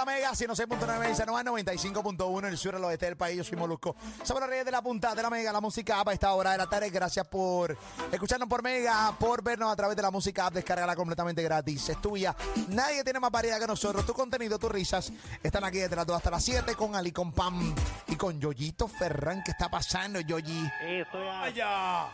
la Mega 106.9 en San Juan, 95.1 en el sur del oeste del país. Yo soy Molusco. Somos los reyes de la punta de la Mega, la música app a esta hora de la tarde. Gracias por escucharnos por Mega, por vernos a través de la música app. Descárgala completamente gratis. Es tuya. Nadie tiene más variedad que nosotros. Tu contenido, tus risas están aquí desde las 2 hasta las 7 con Ali, con Pam y con Yoyito Ferran. ¿Qué está pasando, Yoyi? Estoy a- ¡Vaya!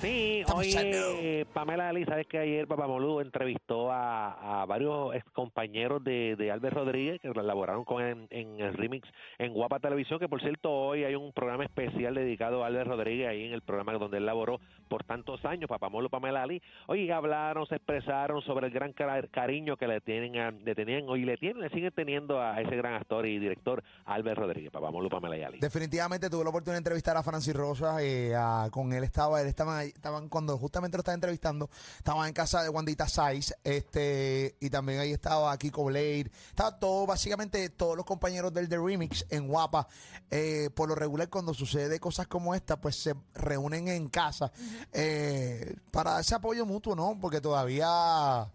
Sí, Estamos hoy eh, Pamela Ali, sabes que ayer Papamolu entrevistó a, a varios ex compañeros de, de Albert Rodríguez que laboraron con él en, en el remix en Guapa Televisión, que por cierto hoy hay un programa especial dedicado a Albert Rodríguez ahí en el programa donde él laboró por tantos años, Papamolu Pamela Ali. Hoy hablaron, se expresaron sobre el gran cariño que le tienen, a- le tenían hoy le tienen, le siguen teniendo a ese gran actor y director Albert Rodríguez, Papamolu Pamela Ali. Definitivamente tuve la oportunidad de entrevistar a Francis Rosa. eh, a- con él estaba, él estaban, cuando justamente lo estaba entrevistando, estaban en casa de Wandita Saiz, este, y también ahí estaba Kiko Blade, estaba todo, básicamente todos los compañeros del The Remix en Guapa. Eh, por lo regular, cuando sucede cosas como esta, pues se reúnen en casa eh, para ese apoyo mutuo, ¿no? Porque todavía.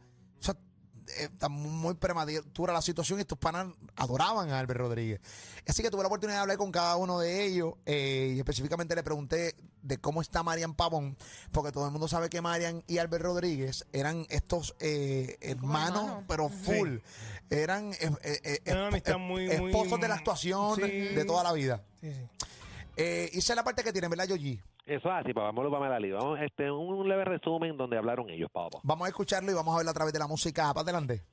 Está muy prematura la situación y estos panas adoraban a Albert Rodríguez. Así que tuve la oportunidad de hablar con cada uno de ellos eh, y específicamente le pregunté de cómo está Marian Pavón, porque todo el mundo sabe que Marian y Albert Rodríguez eran estos eh, hermanos, pero full. Eran eh, esp- muy- muy- esposos de la actuación Sí. de toda la vida. Sí. Eh, es la parte que tiene, ¿verdad, Yoyi? Eso es así, Papamolu Pamela Ali. Vamos, este, un leve resumen donde hablaron ellos, papá. Vamos a escucharlo y vamos a verlo a través de la música. Para adelante.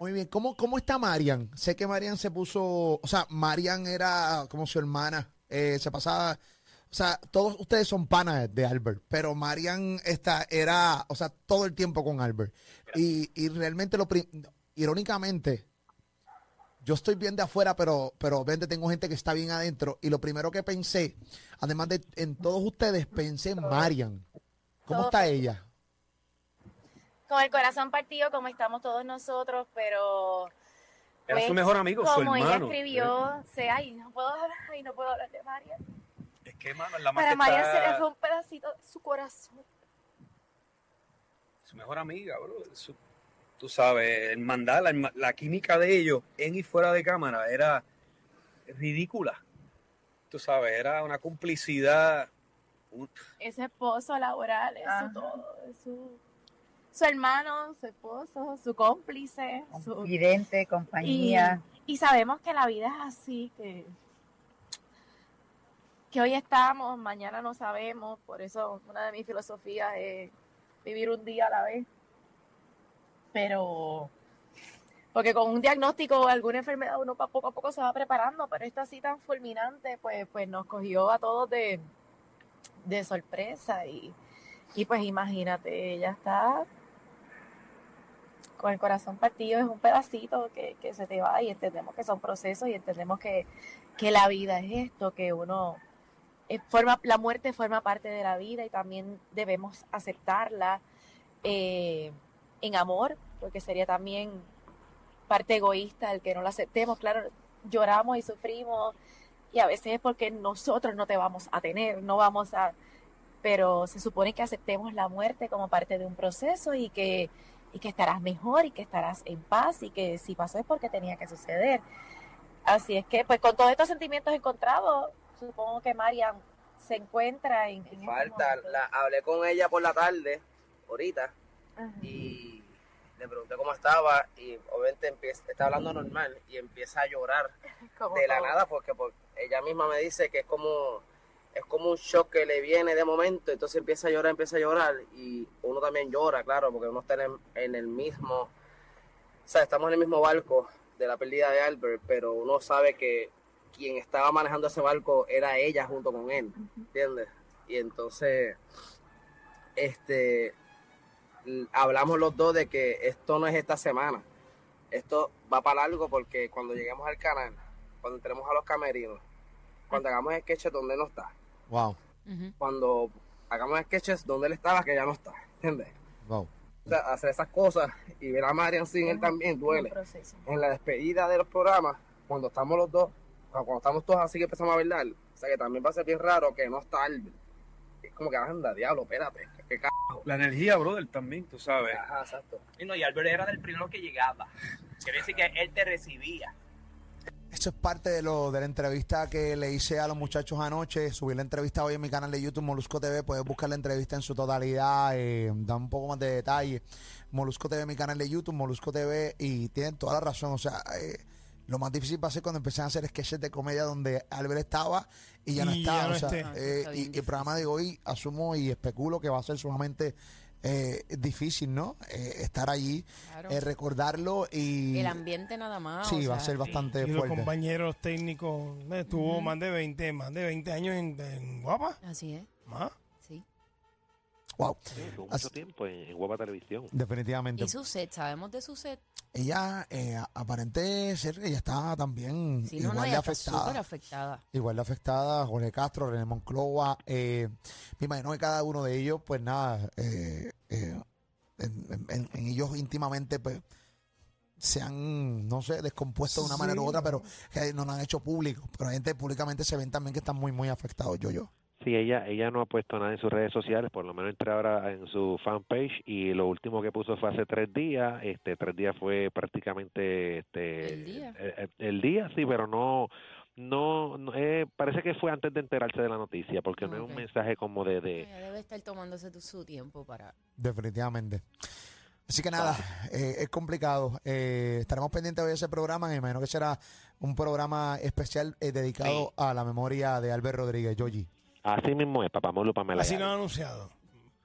Muy bien. ¿Cómo, ¿Cómo está Marian? Sé que Marian se puso. O sea, Marian era como su hermana. Eh, se pasaba. O sea, todos ustedes son panas de Albert, pero Marian está, era, o sea, todo el tiempo con Albert. Y, y realmente, lo irónicamente, yo estoy bien de afuera, pero, pero vente, tengo gente que está bien adentro. Y lo primero que pensé, además de en todos ustedes, pensé en Marian. ¿Cómo está ella? Con el corazón partido, como estamos todos nosotros, pero. Era pues, su mejor amigo, su Como ella hermano. escribió, se, ay, no puedo hablar, ay, no puedo hablar de María. Es que, mano, la más Para que María se le está- fue un pedacito de su corazón. su mejor amiga, bro. Su- tú sabes, el mandar, la, la química de ellos en y fuera de cámara era ridícula. Tú sabes, era una complicidad. un- Es su esposo laboral, es Ajá. su todo, su, su hermano, su esposo, su cómplice. Su, confidente, compañía. y sabemos que la vida es así, que, que hoy estamos, mañana no sabemos, por eso una de mis filosofías es vivir un día a la vez. Pero, porque con un diagnóstico o alguna enfermedad uno poco a poco se va preparando, pero esto así tan fulminante, pues, pues nos cogió a todos de, de sorpresa y, y pues imagínate, ella está con el corazón partido, es un pedacito que, que se te va y entendemos que son procesos y entendemos que, que la vida es esto, que uno eh, forma, la muerte forma parte de la vida y también debemos aceptarla eh, en amor, porque sería también parte egoísta el que no la aceptemos. Claro, lloramos y sufrimos y a veces es porque nosotros no te vamos a tener, no vamos a, pero se supone que aceptemos la muerte como parte de un proceso y que, y que estarás mejor y que estarás en paz y que si pasó es porque tenía que suceder. Así es que, pues con todos estos sentimientos encontrados, supongo que Marian se encuentra en... en este Falta, la, hablé con ella por la tarde, ahorita, Ajá. y le pregunté cómo estaba, y obviamente empieza, está hablando normal, y empieza a llorar de la nada, porque, porque ella misma me dice que es como, es como un shock que le viene de momento, entonces empieza a llorar, empieza a llorar, y uno también llora, claro, porque uno está en el, en el mismo, o sea, estamos en el mismo barco de la pérdida de Albert, pero uno sabe que quien estaba manejando ese barco era ella junto con él, ¿entiendes? Y entonces, este, hablamos los dos de que esto no es esta semana, esto va para largo porque cuando lleguemos al canal, cuando entremos a los camerinos, cuando hagamos sketches donde él no está, Wow, cuando hagamos sketches donde él estaba que ya no está, ¿entiendes? wow. O sea, hacer esas cosas y ver a Marian sin él también duele. En la despedida de los programas, cuando estamos los dos, cuando cuando estamos todos así que empezamos a bailar, o sea que también va a ser bien raro que no está Albert. Es como que anda, diablo, espérate, qué c La energía, brother, también, tú sabes. Ajá, exacto. Y, no, y Albert era del primero que llegaba. Quiere decir que él te recibía. Eso es parte de lo de la entrevista que le hice a los muchachos anoche. Subí la entrevista hoy en mi canal de YouTube, Molusco TV. Puedes buscar la entrevista en su totalidad, eh, da un poco más de detalle. Molusco TV, mi canal de YouTube, Molusco TV, y tienen toda la razón. O sea, eh, lo más difícil va a ser cuando empiezan a hacer sketches de comedia donde Albert estaba y ya no Y está. ya no o sea, esté. Ah, eh, y el programa de hoy asumo y especulo que va a ser sumamente eh, difícil, ¿no? Eh, estar allí, Claro. eh, recordarlo y. El ambiente nada más. Sí, o va a sea, ser bastante Y los fuerte. compañeros técnicos, eh, tuvo más de 20, más de 20 años en, en Guapa. Así es, Más. Wow, Sí, Así- mucho tiempo en, en Guapa Televisión. definitivamente. Y su set, sabemos de su set. Ella, eh, aparente ser que ella está también Sí, igual no, de afectada. súper afectada. Igual de afectada, Jorge Castro, René Monclova. eh, me imagino que cada uno de ellos, pues nada, eh, eh, en, en- en- en ellos íntimamente, pues se han, no sé, descompuesto de una manera u otra, pero que no lo han hecho público. Pero gente públicamente se ven también que están muy, muy afectados, yo, yo. Sí, ella, ella no ha puesto nada en sus redes sociales, por lo menos entré ahora en su fanpage y lo último que puso fue hace tres días, este tres días fue prácticamente este El día. el, el día, sí, pero no, no, no, eh, parece que fue antes de enterarse de la noticia, porque no es un mensaje como de, de Ella debe estar tomándose tu- su tiempo para... Definitivamente. Así que nada, eh, es complicado. Eh, estaremos pendientes hoy de ese programa. Me imagino que será un programa especial eh, dedicado Sí. a la memoria de Albert Rodríguez, Yogi. Así mismo es, Papamolo Pamela. Así lo han anunciado.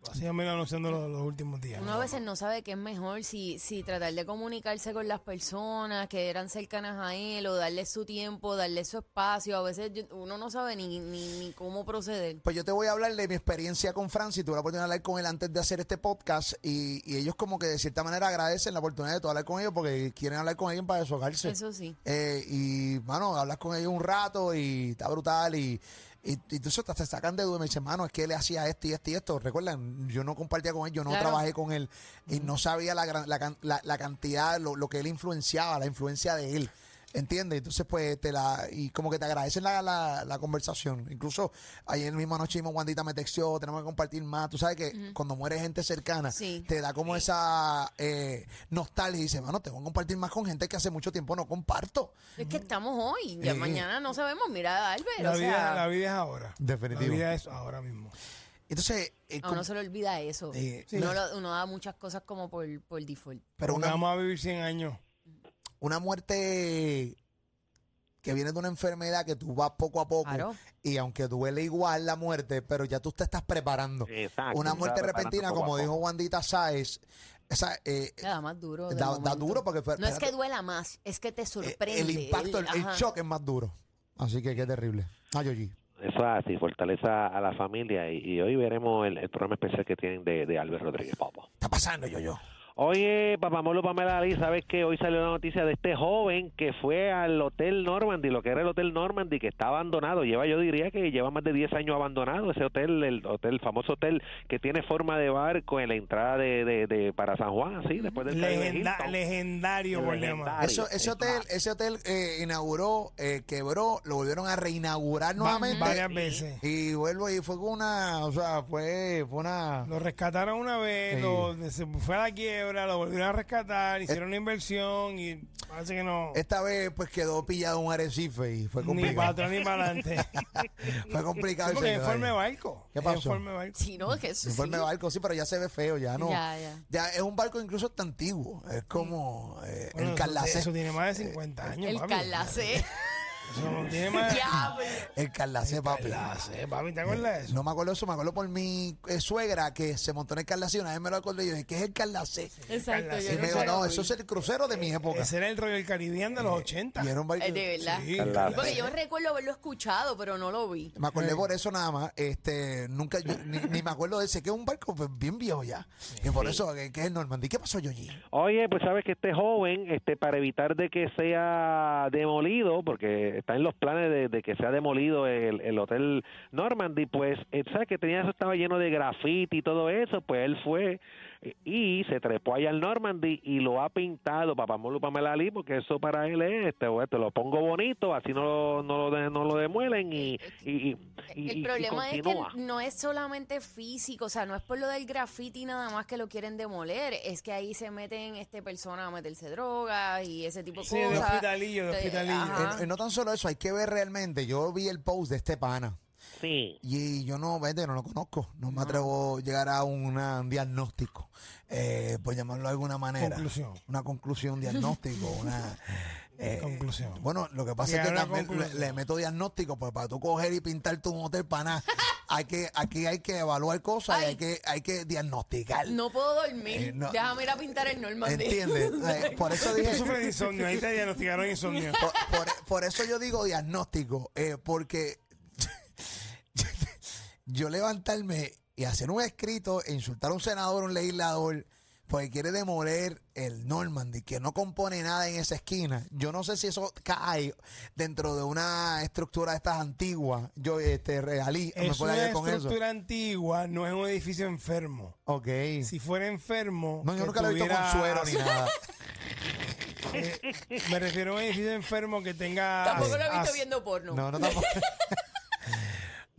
Así han venido anunciando los, los últimos días. Uno a veces no sabe qué es mejor, si, si tratar de comunicarse con las personas que eran cercanas a él o darle su tiempo, darle su espacio. A veces yo- uno no sabe ni, ni, ni cómo proceder. Pues yo te voy a hablar de mi experiencia con Francis. Tuve la oportunidad de hablar con él antes de hacer este podcast y, y ellos como que de cierta manera agradecen la oportunidad de tú hablar con ellos porque quieren hablar con alguien para deshogarse. Eso sí. Eh, y, mano, hablas con ellos un rato y está brutal y, y, y entonces te, sacan de duda y me dicen, mano, es que él hacía esto y esto y esto. Recuerdan, yo no compartía con él, yo no Claro. trabajé con él y no sabía la, la, la, la cantidad, lo, lo que él influenciaba, la influencia de él. ¿Entiendes? Entonces, pues, te la, y como que te agradecen la, la, la conversación. Incluso ayer mismo anoche mismo Wandita me texteó, tenemos que compartir más. Tú sabes que cuando muere gente cercana, Sí. te da como esa eh, nostalgia y dices, mano, tengo que compartir más con gente que hace mucho tiempo no comparto. Es que estamos hoy, ya Sí. mañana no sabemos. Mira, Albert, La o vida, sea, la vida es ahora. Definitivo. La vida es ahora mismo. Entonces, eh, a uno se le olvida eso. Eh, uno, lo- uno da muchas cosas como por, por default. pero una, vamos a vivir 100 años. Una muerte que viene de una enfermedad que tú vas poco a poco Claro. y aunque duele igual la muerte, pero ya tú te estás preparando. Exacto, una muerte repentina, como dijo Wandita Sáez, esa, eh, da más duro. da, da duro porque fue- No es que duela más, es que te eh, sorprende. el impacto, el, shock es más duro. Así que qué terrible. Ah, Yoyi. Eso es así, fortaleza a la familia y, y hoy veremos el, el programa especial que tienen de, de Albert Rodríguez Popo. Está pasando, yo, yo. Oye, Papamolo Pamela Ali, ¿sabes que Hoy salió la noticia de este joven que fue al Hotel Normandy, lo que era el Hotel Normandy, que está abandonado. Lleva, yo diría que lleva más de 10 años abandonado. Ese hotel, el hotel, el famoso hotel que tiene forma de barco en la entrada de, de, de- para San Juan, así, después del Legenda- Hilton. legendario, por Legendario. Eso, ese hotel, es. ese hotel eh, inauguró, eh, quebró, lo volvieron a reinaugurar nuevamente. Varias veces. Y vuelvo y fue con una, o sea, fue, fue una. Lo rescataron una vez, Sí. lo, se fue a la quiebra, lo volvieron a rescatar, hicieron una inversión y parece que no. Esta vez pues quedó pillado un arrecife y fue Ni para complicado. atrás ni para adelante. fue complicado. Sí, porque ahí. barco. ¿Qué pasó? de barco. Sí, no, es que eso sí. barco, sí, pero ya se ve feo, ya no. Ya, ya. Ya es un barco incluso hasta antiguo. Es como eh, Bueno, el eso- Carlacé. Eso, tiene más de 50 años. El papi. Eso no tiene más. ya, pues. El Carlacé, papi. Carlacé, papi, ¿te acuerdas de eso? No me acuerdo de eso, me acuerdo por mi eh, suegra que se montó en el Carlacé y una vez me lo acordé y yo dije, ¿qué es el Carlacé? Exacto. Y no me dijo, no, eso es el crucero de mi época. Ese era el Royal Caribbean de los 80. Y era un barco. Eh, de verdad. Sí, Carlacé. Porque yo recuerdo haberlo escuchado, pero no lo vi. Me acordé por eso nada más. Este, nunca, yo, ni, ni me acuerdo de ese, que es un barco bien viejo ya. Y por eso, que, que es Normandy. ¿Qué pasó, Yoyi? Oye, pues sabes que este joven, este, para evitar de que sea demolido, porque está en los planes de, de que sea demolido el, el hotel Normandy, pues, eh, sabes que tenía eso estaba lleno de grafiti y todo eso, pues él fue y se trepó allá al Normandy y lo ha pintado papá Molu Pamela Lee porque eso para él es este o te lo pongo bonito así no, no lo de- no lo demuelen y, y, y- y- El y problema es que no es solamente físico, o sea, no es por lo del graffiti nada más que lo quieren demoler, es que ahí se meten este personas a meterse drogas y ese tipo de Sí, de cosas. hospitalillo, de Eh, hospitalillo. Eh, eh, no tan solo eso, hay que ver realmente. Yo vi el post de este pana. Sí Y yo no, vete, no lo conozco. No me atrevo a llegar a una- un diagnóstico, eh, por llamarlo de alguna manera. Conclusión. Una conclusión, un diagnóstico, una... eh, Conclusión. Bueno, lo que pasa es que también le, meto diagnóstico, pues para tú coger y pintarte un hotel para nada, hay que, aquí hay que evaluar cosas y Ay. hay que, hay que diagnosticar. No puedo dormir, Eh, no. déjame ir a pintar el Normandy. ¿Entiendes? Eh, por eso Tú dije... sufres de insomnio, ahí te diagnosticaron insomnio. por, por- por eso yo digo diagnóstico, eh, porque yo levantarme y hacer un escrito e insultar a un senador, un legislador, porque quiere demoler el Normandy, que no compone nada en esa esquina. Yo no sé si eso cae dentro de una estructura de estas antiguas. Yo, este, realí, me una ayudar con eso. estructura antigua, no es un edificio enfermo. Ok. Si fuera enfermo. no, yo nunca lo he visto con suero ni nada. Eh, me refiero a un edificio enfermo que tenga. Tampoco lo he visto viendo porno. No, no tampoco.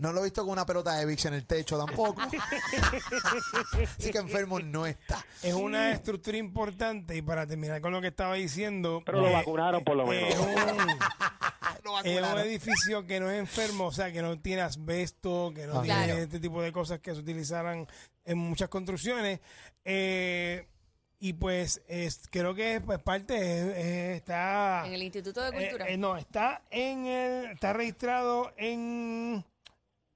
No lo he visto con una pelota de Vicks en el techo tampoco. Así que enfermo no está. Es una estructura importante y para terminar con lo que estaba diciendo. pero lo eh, vacunaron por lo menos Es un, Lo es un vacunaron. edificio que no es enfermo, o sea, que no tiene asbesto, que no Ah. tiene Claro. este tipo de cosas que se utilizaran en muchas construcciones. Eh, y pues es, creo que es, pues parte es- es- está En el Instituto de eh, Cultura. eh, no está en el está registrado en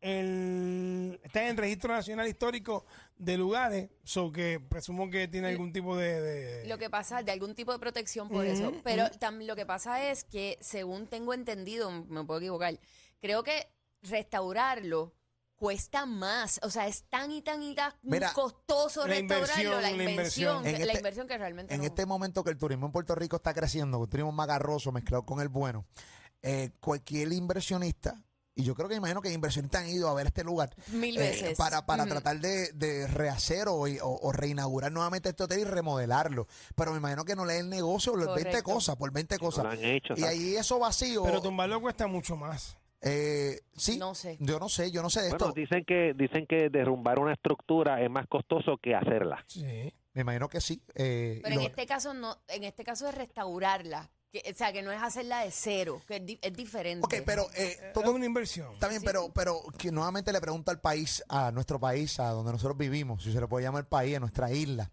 el está en el registro nacional histórico de lugares so que presumo que tiene algún tipo de, de- Lo que pasa, de algún tipo de protección por eso. Pero tam- lo que pasa es que, según tengo entendido, me puedo equivocar, creo que restaurarlo cuesta más. O sea, es tan y tan y tan Mira, costoso la restaurarlo, la inversión, la inversión, inversión. que- En la este- inversión que realmente En no. este momento que el turismo en Puerto Rico está creciendo, un turismo magarroso mezclado con el bueno, eh, cualquier inversionista, y yo creo que imagino que inversionistas han ido a ver este lugar Mil eh, veces. para, para tratar de, de rehacer o, o- o reinaugurar nuevamente este hotel y remodelarlo. Pero me imagino que no le den negocio por 20 Correcto. cosas, por 20 no cosas. lo han hecho Y ahí eso vacío. pero tumbarlo cuesta mucho más eh, sí, No sé. yo no sé, yo no sé de bueno esto. dicen que dicen que derrumbar una estructura es más costoso que hacerla sí Me imagino que sí. eh, Pero en lo- este caso no, en este caso es restaurarla. Que, o sea, que no es hacerla de cero, que es, di- es diferente. Ok, pero eh, es todo, una inversión Está bien, pero, pero que nuevamente le pregunto al país, a nuestro país, a donde nosotros vivimos, si se le puede llamar país, a nuestra isla.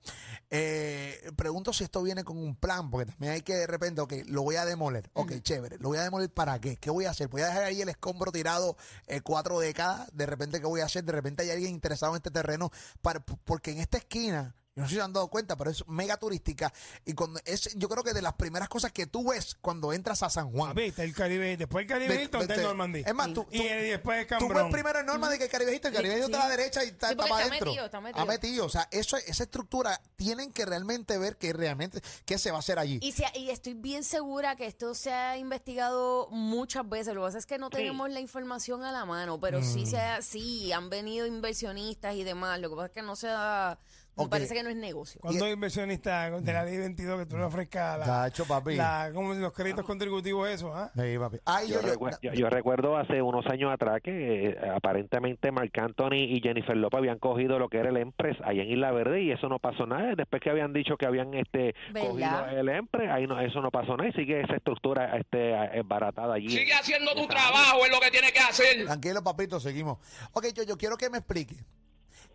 Eh, pregunto si esto viene con un plan, porque también hay que de repente, ok, lo voy a demoler. Ok, chévere. ¿Lo voy a demoler para qué? ¿Qué voy a hacer? ¿Voy a dejar ahí el escombro tirado eh, cuatro décadas? ¿De repente qué voy a hacer? ¿De repente hay alguien interesado en este terreno? Para, porque en esta esquina... yo No sé si se han dado cuenta, pero es mega turística. Y cuando es, yo creo que de las primeras cosas que tú ves cuando entras a San Juan. Está el Caribe después el Caribe Ve- Hilton está el. Normandy Es más, tú- y, tú- después Tú Cambrón ves primero el norma de que el Caribe Hilton, el Caribe Hilton está a la derecha y está, Sí, está para está adentro. metido, está metido. metido. O sea, eso, esa estructura tienen que realmente ver que realmente qué se va a hacer allí. Y, se- y estoy bien segura que esto se ha investigado muchas veces. Lo que pasa es que no tenemos la información a la mano, pero Mm. sí, se ha- sí han venido inversionistas y demás. Lo que pasa es que no se da. Me parece que no es negocio. cuando hay inversionistas de la ley 22 que tú le ofrezcas la, Tacho, papi. la- ¿cómo los créditos contributivos eso ¿ah? Sí, papi. Ay, Yo, yo, yo- recuer- yo- yo recuerdo hace unos años atrás que eh, aparentemente Marc Anthony y Jennifer Lopez habían cogido lo que era el Empress allá en Isla Verde y eso no pasó nada. Después que habían dicho que habían este ¿Verdad? cogido el Empress, ahí no, eso no pasó nada y sigue esa estructura este eh, baratada allí. Sigue haciendo tu Esa- trabajo, es lo que tiene que hacer. Tranquilo, papito, seguimos. Ok, yo, yo quiero que me explique.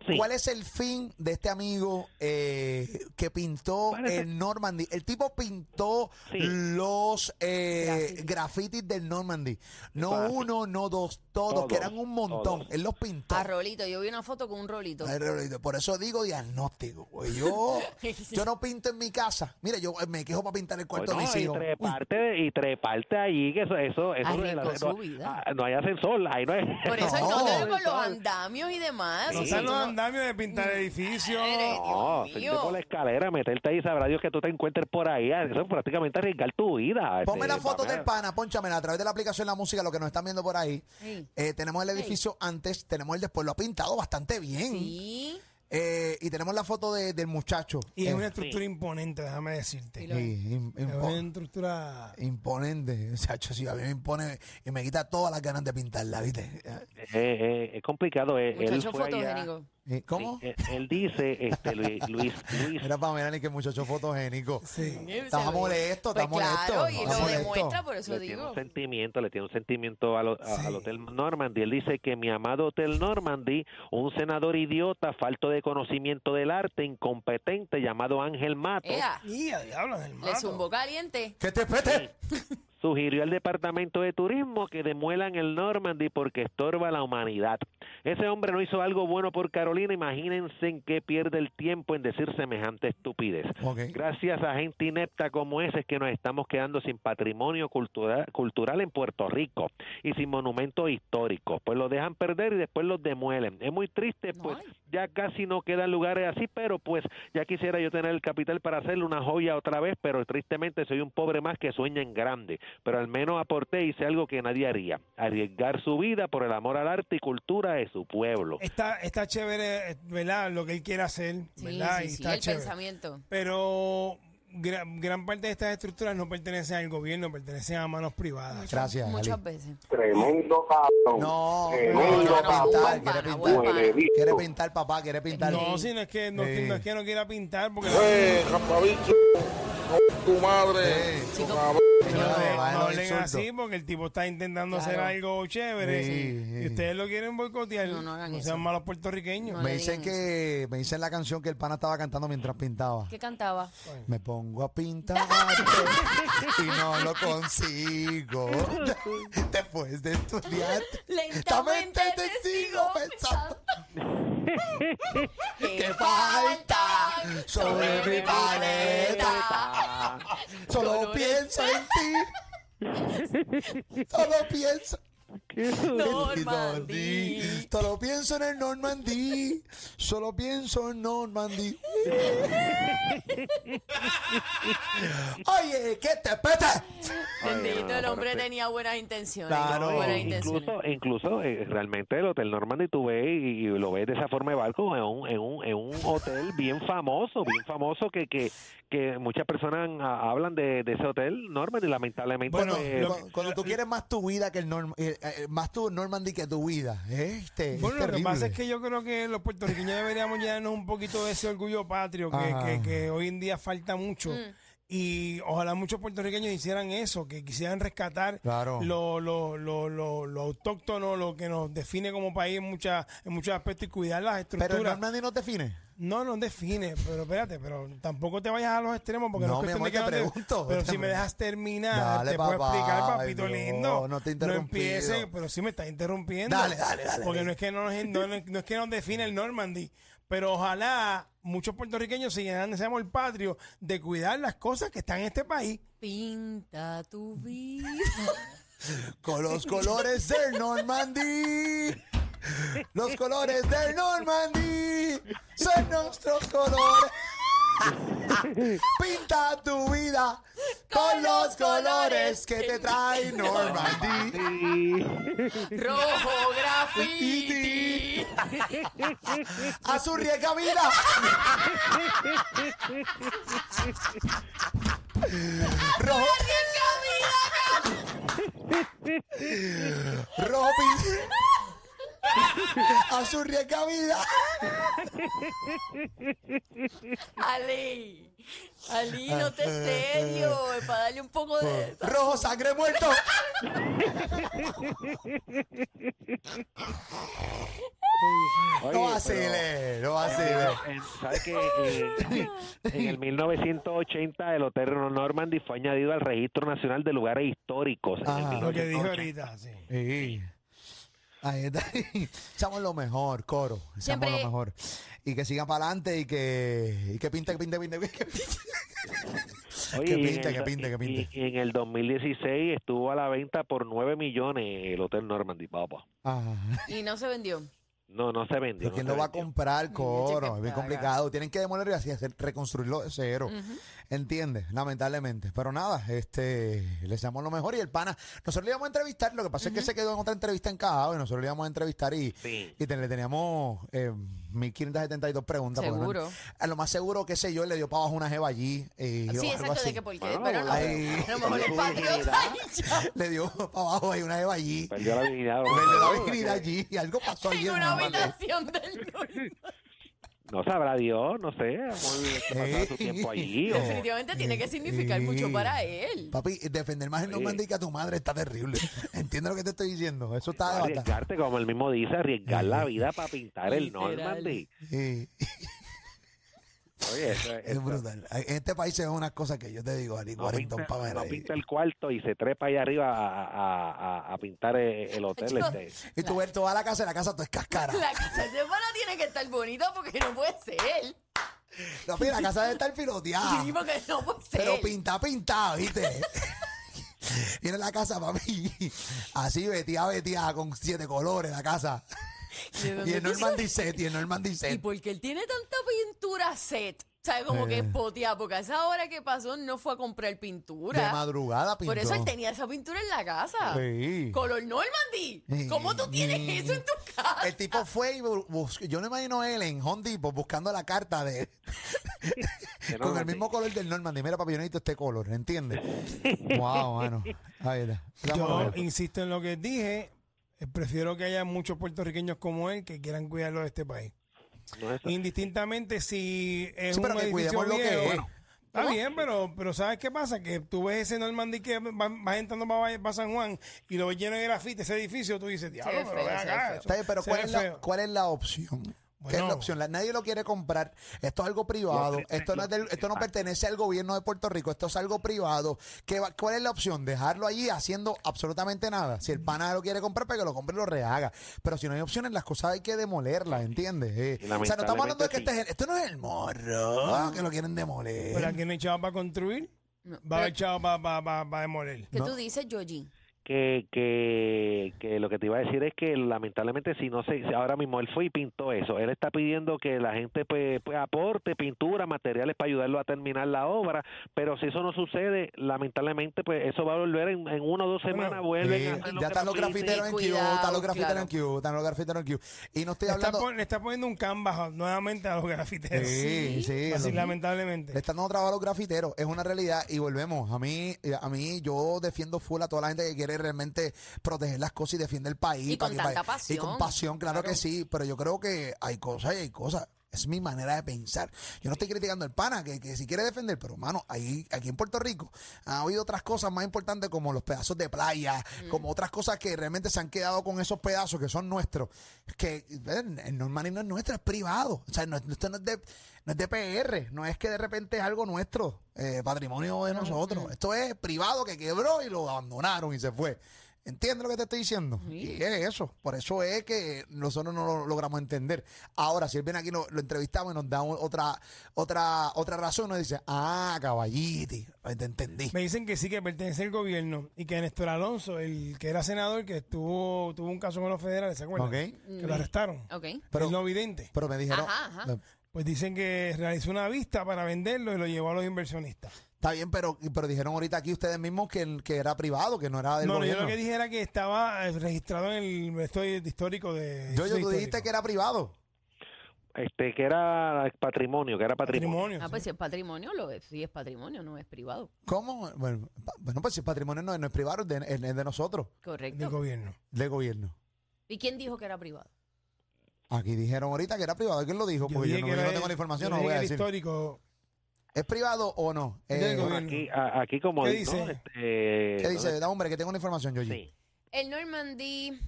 Sí. ¿Cuál es el fin de este amigo eh, que pintó Parece- el Normandy? El tipo pintó Sí. los eh, Grafitis. del Normandy. No uno, no dos, todos, Todos, que eran un montón. todos. Él los pintó. A rolito, yo vi una foto con un rolito. Ay, Rolito, Por eso digo diagnóstico. Yo, yo no pinto en mi casa. Mira, yo me quejo para pintar el cuarto Pues de no, mis y hijos. treparte, y treparte allí, que eso, eso, eso Arriesgó no, no- no hay ascensor, ahí no hay. Por eso No. no, te con los andamios y demás. o sea, andamios de pintar edificios No, subirte mío. por la escalera, meterte ahí, sabrá Dios que tú te encuentres por ahí. ah, Eso es prácticamente arriesgar tu vida. Ponme este, la foto del pana, ponchamela a través de la aplicación La Música, lo que nos están viendo por ahí. Sí. Eh, tenemos el edificio antes, tenemos el después, lo ha pintado bastante bien. Sí. Eh, y tenemos la foto de- del muchacho. Y es una estructura imponente, déjame decirte. Lo im- Es una estructura... imponente. Muchacho, sí, a mí me impone y me quita todas las ganas de pintarla, ¿viste? Eh, eh, es complicado. eh, él Muchacho fue allá- ¿Cómo? Sí, eh, él dice, este, Luis, Luis, para mirar ni que muchacho fotogénico. Sí. Está molesto, está Pues claro, molesto. y está lo molesto. demuestra, por eso le tiene digo. un sentimiento, le tiene un sentimiento al, a- Sí. al Hotel Normandy. Él dice que mi amado Hotel Normandy, un senador idiota, falto de conocimiento del arte, incompetente, llamado Ángel Mato, Ea, Y a diablo, le mato. zumbó caliente. ¿Qué te pete? sugirió al Departamento de Turismo que demuelan el Normandy porque estorba a la humanidad. Ese hombre no hizo algo bueno por Carolina, imagínense en qué pierde el tiempo en decir semejante estupidez. Gracias a gente inepta como ese es que nos estamos quedando sin patrimonio cultural, cultural en Puerto Rico y sin monumentos históricos. Pues lo dejan perder y después los demuelen. Es muy triste, pues ya casi no quedan lugares así, pero pues ya quisiera yo tener el capital para hacerle una joya otra vez, pero tristemente soy un pobre más que sueña en grande. Pero al menos aporté y hice algo que nadie haría, arriesgar su vida por el amor al arte y cultura de su pueblo. Está, está chévere, eh, ¿verdad? Lo que él quiere hacer, Sí, ¿verdad? sí, y sí, está el chévere. pensamiento. Pero gran, gran parte de estas estructuras no pertenecen al gobierno, pertenecen a manos privadas. Gracias, Muchas Ali. veces. Tremendo cabrón. No, Tremendo quiere cabrón. pintar, quiere pintar. pana. Huele Quiere pintar, papá, quiere pintar. No, si no es que no, es que- Sí. no es que no quiera pintar, porque Eh, rapabicho, no, tu madre. Sí. tu cabrón. No, No, hablen así, porque el tipo está intentando hacer algo chévere Sí, y sí. ustedes lo quieren boicotear. No, no hagan eso. sean malos puertorriqueños. No Me dicen que, me dicen la canción que el pana estaba cantando mientras pintaba. ¿Qué cantaba? Me pongo a pintar y no lo consigo. Después de estudiar, Lentamente te sigo pensando que falta sobre mi paleta. Solo pienso en ti. Solo pienso. Normandy. Solo pienso en el Normandy. Solo pienso en Normandy. Oye, ¿qué te pete? Bendito, el hombre tenía buenas intenciones. Claro. buenas incluso, intenciones. incluso eh, realmente el Hotel Normandy tú ves y, y lo ves de esa forma de barco en un, en un, en un hotel bien famoso, bien famoso que, que, que muchas personas ah, hablan de, de ese hotel Normandy, lamentablemente. Bueno, pues, lo- Cuando, tú quieres más tu vida que el Norm, eh, eh, más tu Normandy que tu vida, este, es Bueno, lo que pasa es que yo creo que los puertorriqueños deberíamos llenarnos un poquito de ese orgullo patrio que, que- que hoy en día falta mucho. Mm. Y ojalá muchos puertorriqueños hicieran eso, que quisieran rescatar Claro. lo, lo, lo, lo, lo autóctono, lo que nos define como país en, muchas en muchos aspectos y cuidar las Pero el estructuras. Normandy no te define. No, no define, pero espérate, pero tampoco te vayas a los extremos porque no, No, es mi cuestión amor, de que te no te- pregunto. Pero Te si me dejas terminar, Dale, te puedo explicar, papito no, lindo. no te he No empieces, pero sí me estás interrumpiendo. Dale, dale, dale, Porque dale. no es que no, nos- no, no es que nos define el Normandy, pero ojalá muchos puertorriqueños se llenan de ese amor patrio de cuidar las cosas que están en este país. Pinta tu vida. Con los colores del Normandy. Los colores del Normandy son nuestros colores. Pinta tu vida con los colores que te trae Normandy. Rojo graffiti. A su riega vida. Rojo. Rojo pin- A su riega vida. Ali. Ali, no te serio. Es para darle un poco de. Rojo sangre muerto. oye, No vacile, no vacile. En- ¿Sabes que eh, en el 1980 el Hotel Normandy fue añadido al Registro Nacional de Lugares Históricos? en el Ajá. Lo que dije 1980. ahorita, sí. Sí. Ahí está. Echamos lo mejor, coro. Echamos Siempre- lo mejor. Y que sigan para adelante y que, y que pinte, que pinte, pinte, que pinte. Oye, Que y en pinte, el- que pinte, que pinte. y- y en el 2016 estuvo a la venta por 9 millones el Hotel Normandy, papá. Ajá. Y no se vendió. No, no se vendió. Pero ¿quién no lo se va a vendió. comprar, coro? Es bien paga. complicado. Tienen que demoler y así hacer, reconstruirlo de cero. ¿Entiendes? Lamentablemente. Pero nada, este, le deseamos lo mejor y el pana, nosotros le íbamos a entrevistar, lo que pasa es que se quedó en otra entrevista en Cajao y nosotros le íbamos a entrevistar y, Sí. y te- le teníamos eh, 1572 preguntas. porque no- Seguro. a lo más seguro, qué sé yo, le dio para abajo una jeva allí. eh, Sí, exacto, así. de que por qué. Bueno, pero no, ay. a lo mejor patriota. Le dio para abajo ahí una jeva allí. Perdió la dignidad. Perdió la virginidad allí y algo pasó allí. En habitación del. No sabrá Dios, no sé. su tiempo allí. o- Definitivamente tiene que significar mucho para él. Papi, defender más el Oye. Normandy que a tu madre está terrible. ¿Entiendes lo que te estoy diciendo? Eso está de bata. arriesgarte, como él mismo dice, arriesgar la vida para pintar el Literal. Normandy. Sí. Oye, eso, Es brutal. En este país se ven unas cosas que yo te digo, Ari, no, 40 pinta, para no pinta el cuarto y se trepa ahí arriba a, a- a- a pintar el, el hotel. Yo- Este. Y tú ves toda la casa, la casa toda es cascara. La casa de pana tiene que estar bonita porque no puede ser. No, mira, la casa debe estar piloteada. Sí, porque no puede ser. Pero pinta, pinta, ¿viste? Viene la casa, papi. Así, vetía, vetía, con siete colores la casa. ¿De dónde Y el set, y el Normandy ¿Y set. por qué él tiene tanta pintura set? ¿Sabes? Como que Eh. es poteada, porque a esa hora que pasó no fue a comprar pintura. De madrugada pintó. Por eso él tenía esa pintura en la casa. Sí. Color Normandy. ¿Cómo tú tienes eso en tu casa? El tipo fue y bu- buscó, yo me imagino a él en Home Depot buscando la carta de con el mismo color del Normandy. Mira, papi, yo necesito este color, ¿entiendes? wow, mano. Ahí está. Yo insisto en lo que dije. Eh, Prefiero que haya muchos puertorriqueños como él que quieran cuidarlo de este país. No es eso. Indistintamente si es Sí, pero un que edificio cuidemos lo que es. Está bien, pero, pero ¿sabes qué pasa? Que tú ves ese Normandy que va, va entrando para, para San Juan y lo ves lleno de grafite, ese edificio, tú dices, diablo, pero feo, acá. feo. Está bien, pero ¿cuál es, la. ¿cuál es la opción? ¿Qué es Bueno. la opción? La- nadie lo quiere comprar. Esto es algo privado. Esto no, es del- esto no pertenece al gobierno de Puerto Rico. Esto es algo privado. ¿Qué va- ¿Cuál es la opción? Dejarlo allí haciendo absolutamente nada. Si el pana lo quiere comprar, pues que lo compre y lo rehaga. Pero si no hay opciones, las cosas hay que demolerlas, ¿entiendes? Eh, o sea, no estamos hablando de que este es el- esto no es el morro que lo quieren demoler. Pero aquí no hay chavo para construir, No, va a haber chavo para, para, para, para demoler. ¿Qué No. tú dices, Yoji? Que, que, que lo que te iba a decir es que lamentablemente si no se si ahora mismo él fue y pintó eso él está pidiendo que la gente pues, pues, aporte pintura materiales para ayudarlo a terminar la obra pero si eso no sucede lamentablemente pues eso va a volver en, en una o dos Bueno, semanas vuelven Sí, a hacer ya están los grafiteros en Q, están los grafiteros claro. en Q, están los grafiteros en Q. Y no estoy Le está, hablando... le está poniendo un canvas nuevamente a los grafiteros. Sí, sí. Así, los- lamentablemente. Le están dando trabajo a los grafiteros, es una realidad y volvemos. A mí, a mí yo defiendo full a toda la gente que quiere realmente proteger las cosas y defiende el país. Y para con que- tanta para- Y con pasión, claro. que sí, pero yo creo que hay cosas y hay cosas. Es mi manera de pensar. Yo no estoy criticando al pana, que, que si quiere defender, pero mano, ahí, aquí en Puerto Rico ha habido otras cosas más importantes como los pedazos de playa, como otras cosas que realmente se han quedado con esos pedazos que son nuestros. Que ven, el Normandy no es nuestro, es privado. O sea, no, esto no es de no es de PR, no es que de repente es algo nuestro, eh, patrimonio de nosotros. Esto es privado que quebró y lo abandonaron y se fue. ¿Entiendes lo que te estoy diciendo? Y es eso. Por eso es que nosotros no lo logramos entender. Ahora, si él viene aquí, lo, lo entrevistamos y nos da un- otra otra otra razón, nos dice, ah, caballiti, te entendí. Me dicen que sí, que pertenece al gobierno y que Néstor Alonso, el que era senador, que estuvo, tuvo un caso con los federales, ¿se acuerdan? Ok. Que lo arrestaron. Ok. Pero- el no vidente. Pero me dijeron, Ajá, ajá. Pues dicen que realizó una vista para venderlo y lo llevó a los inversionistas. Está bien, pero, pero dijeron ahorita aquí ustedes mismos que, que era privado, que no era del No, no, yo gobierno. lo que dije era que estaba eh, registrado en el resto histórico de. yo, yo, tú histórico. dijiste que era privado. este que era patrimonio que era patrimonio, Patrimonio. Ah, pues sí. si es patrimonio, lo es. Sí, es patrimonio, no es privado. ¿Cómo? Bueno, pa- bueno, pues si el patrimonio no, es- no es privado, es de, es de nosotros, del Correcto. gobierno. del gobierno. ¿Y quién dijo que era privado? Aquí dijeron ahorita que era privado. ¿Quién lo dijo? Yo Porque yo no, yo tengo la información, yo no lo dije voy a decir. histórico. ¿Es privado o no? Eh, aquí a- aquí como ¿Qué ¿no? dice? Este, ¿Qué dice? Da, hombre, que tengo una información, yo. sí. El Normandy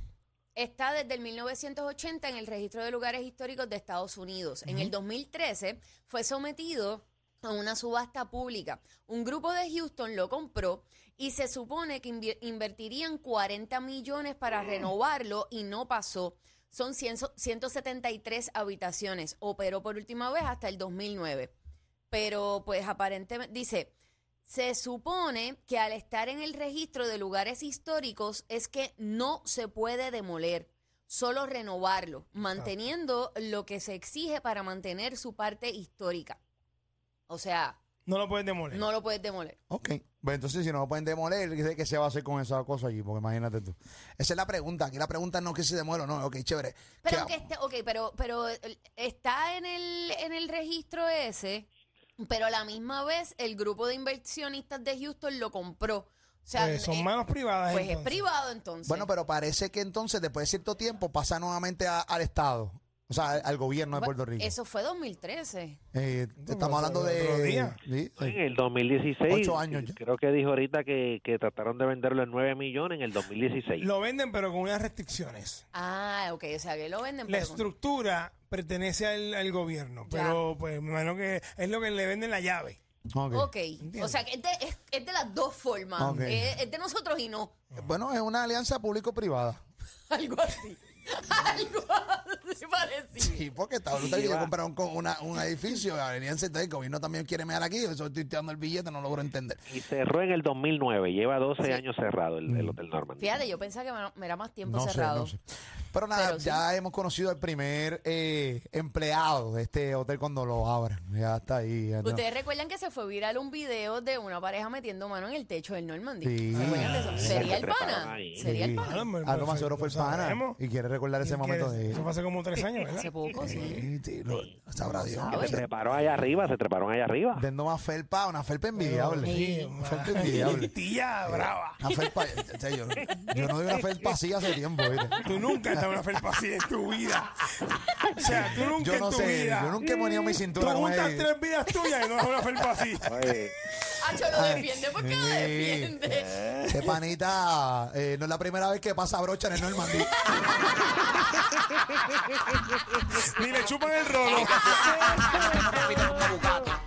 está desde el 1980 en el registro de lugares históricos de Estados Unidos. En el 2013 fue sometido a una subasta pública. Un grupo de Houston lo compró y se supone que invertirían 40 millones para renovarlo y no pasó. Son 100 173 habitaciones. Operó por última vez hasta el 2009. Pero pues aparentemente dice, se supone que al estar en el registro de lugares históricos es que no se puede demoler, solo renovarlo, manteniendo lo que se exige para mantener su parte histórica. O sea, No lo puedes demoler. no lo puedes demoler. Ok. Pues entonces, si no lo pueden demoler, ¿qué, qué se va a hacer con esa cosa allí? Porque imagínate tú. Esa es la pregunta. Aquí la pregunta no es que se demuele o no. Ok, chévere. Pero ¿Qué aunque esté, ok, pero, pero el- está en el, en el registro ese, pero a la misma vez el grupo de inversionistas de Houston lo compró. O sea, Pues son eh, manos privadas. pues es entonces. privado entonces. Bueno, pero parece que entonces, después de cierto tiempo, pasa nuevamente a- al Estado. O sea, al, gobierno de Puerto Rico. Eso fue 2013. Eh, estamos hablando otro de. día. sí, sí. En el 2016. Ocho años ya. Creo que dijo ahorita que, que trataron de venderlo en 9 millones en el 2016. Lo venden, pero con unas restricciones. Ah, ok, o sea que lo venden. La pero con- estructura pertenece al, al gobierno, Ya. pero pues me imagino que es lo que le venden la llave. Ok. Ok, o sea que es de, es, es de las dos formas. Ok. Es, es de nosotros y no. Bueno, es una alianza público-privada. Algo así. Algo así parecido. Sí, porque está brutal que yo compré un, co- una- un edificio, alianza, entonces el gobierno también quiere mear aquí, eso estoy tirando el billete, no logro entender. Y cerró en el 2009. Lleva 12 Sí. años cerrado el, el Hotel Norman. Fíjate, yo pensaba que me- me era más tiempo No sé, cerrado. no sé. Pero nada, Pero sí. ya hemos conocido al primer eh, empleado de este hotel cuando lo abran. Ya está ahí. ya no- Ustedes recuerdan que se fue viral un video de una pareja metiendo mano en el techo del Normandy. Sí. Ah, ¿Sería el pana? ¿Sería el Sí. pana? Ah, no, Ah, lo más seguro fue el pana. Y quiere recordar ese ¿Quién momento de. Eso fue hace como tres años, ¿verdad? Hace poco, sí. Sí, sí, lo- sabrá Dios. Se treparon allá arriba, se treparon allá arriba. Dando más felpa, una felpa envidiable. Sí, Una felpa envidiable. Tía brava. Una felpa, o sea, yo, yo no doy una felpa así hace tiempo, ¿viste? Tú nunca has dado una felpa así en tu vida. O sea, tú nunca Yo no en tu sé, vida. yo nunca he ponido mi Tú cintura con juntas él. tres vidas tuyas y no das una felpa así. Oye, Acho lo defiende. ¿Por qué lo defiende? Ese panita eh, no es la primera vez que pasa brocha en el Normandy. Ni le chupan el rolo.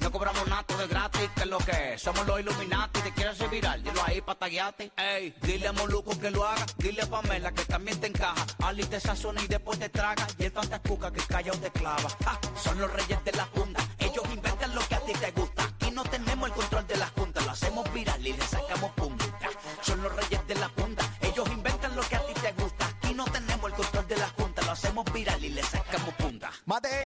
No cobramos nada de gratis, que es lo que es. Somos los Illuminati, te quieres ser viral, dilo ahí pa' taguearte. Ey, dile a Moluco que lo haga, dile a Pamela que también te encaja. Ali te sazona y después te traga. Y el fantascuca que calla o te clava. Ah, son los reyes de la punta, ellos inventan lo que a ti te gusta. No tenemos el control de la junta, lo hacemos viral y le sacamos punta. Son los reyes de la punta, ellos inventan lo que a ti te gusta. Aquí no tenemos el control de la junta, lo hacemos viral y le sacamos punta. Mate.